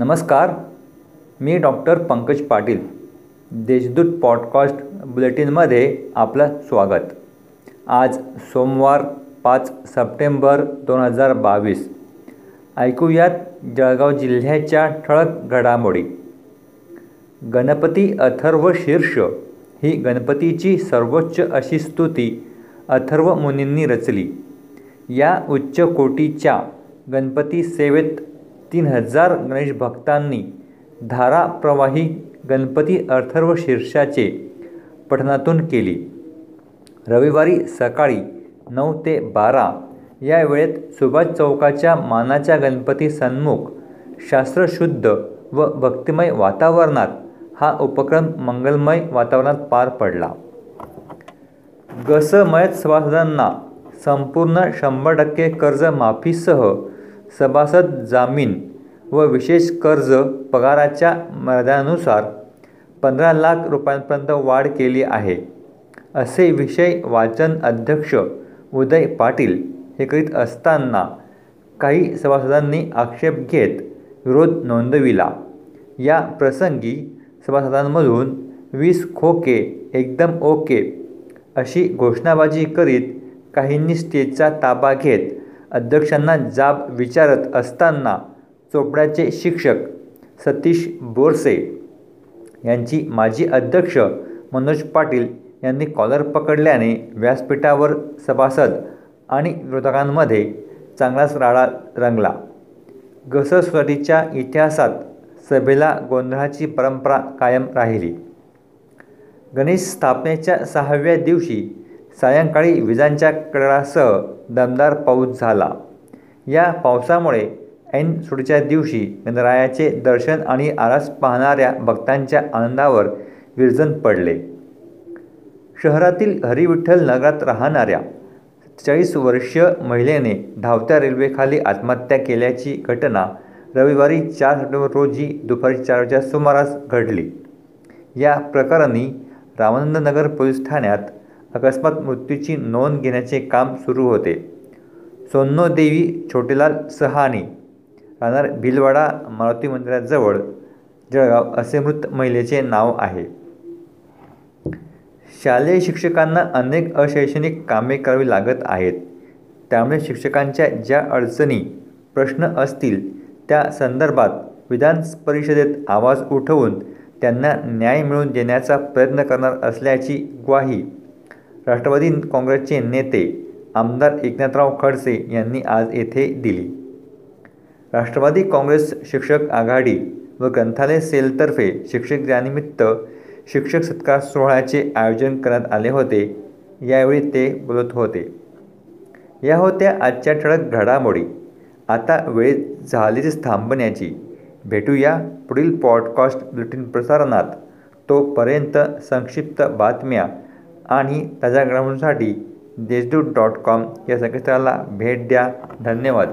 नमस्कार मी doctor Pankaj Patil Deshdoot podcast बुलेटिनमध्ये आपलं स्वागत. आज सोमवार पाच सप्टेंबर दोन हजार बावीस. ऐकूयात जळगाव जिल्ह्याच्या ठळक घडामोडी. गणपती अथर्व शीर्ष ही गणपतीची सर्वोच्च अशी स्तुती अथर्व मुनींनी रचली. या उच्च कोटीच्या गणपती सेवेत तीन हजार गणेश भक्तांनी धाराप्रवाही गणपती अर्थर्व शीर्षाचे पठणातून केली. रविवारी सकाळी नऊ ते बारा या वेळेत सुभाष चौकाच्या मानाच्या गणपती सन्मुख शास्त्रशुद्ध व भक्तिमय वातावरणात हा उपक्रम मंगलमय वातावरणात पार पडला. गसमयत सभासदांना संपूर्ण शंभर टक्के कर्ज माफीसह सभासद जामीन व विशेष कर्ज पगाराच्या मर्यादानुसार पंधरा लाख रुपयांपर्यंत वाढ केली आहे. असे विषय वाचन अध्यक्ष उदय पाटील हे करीत असताना काही सभासदांनी आक्षेप घेत विरोध नोंदविला. या प्रसंगी सभासदांमधून वीस खोके एकदम ओके अशी घोषणाबाजी करीत काहींनी स्टेजचा ताबा घेत अध्यक्षांना जाब विचारत असताना चोपड्याचे शिक्षक सतीश बोरसे यांची माजी अध्यक्ष मनोज पाटील यांनी कॉलर पकडल्याने व्यासपीठावर सभासद आणि विरोधकांमध्ये चांगलाच राडा रंगला. सोसायटीच्या इतिहासात सभेला गोंधळाची परंपरा कायम राहिली. गणेश स्थापनेच्या सहाव्या दिवशी सायंकाळी विजांच्या कडासह दमदार पाऊस झाला. या पावसामुळे ऐन सुटीच्या दिवशी गणरायाचे दर्शन आणि आरास पाहणाऱ्या भक्तांच्या आनंदावर विरजन पडले. शहरातील हरिविठ्ठल नगरात राहणाऱ्या चाळीस वर्षीय महिलेने धावत्या रेल्वेखाली आत्महत्या केल्याची घटना रविवारी चार सप्टेंबर रोजी दुपारी चारच्या सुमारास घडली. या प्रकरणी रामानंदनगर पोलीस ठाण्यात अकस्मात मृत्यूची नोंद घेण्याचे काम सुरू होते. सोन्नोदेवी छोटेलाल सहानी राहणार भिलवाडा मारुती मंदिराजवळ जळगाव असे मृत महिलेचे नाव आहे. शालेय शिक्षकांना अनेक अशैक्षणिक कामे करावी लागत आहेत. त्यामुळे शिक्षकांच्या ज्या अडचणी प्रश्न असतील त्या संदर्भात विधान परिषदेत आवाज उठवून त्यांना न्याय मिळवून देण्याचा प्रयत्न करणार असल्याची ग्वाही राष्ट्रवादी काँग्रेसचे नेते आमदार एकनाथराव खडसे यांनी आज येथे दिली. राष्ट्रवादी काँग्रेस शिक्षक आघाडी व ग्रंथालय सेलतर्फे शिक्षक दिनानिमित्त शिक्षक सत्कार सोहळ्याचे आयोजन करण्यात आले होते. यावेळी ते बोलत होते. या होत्या आजच्या ठळक घडामोडी. आता वेळ झालीच थांबण्याची. भेटूया पुढील पॉडकास्ट बुलेटिन प्रसारणात. तोपर्यंत संक्षिप्त बातम्या आणि ताज्या घडामोडींसाठी देशदूत डॉट कॉम या संकेतस्थळाला भेट द्या. धन्यवाद.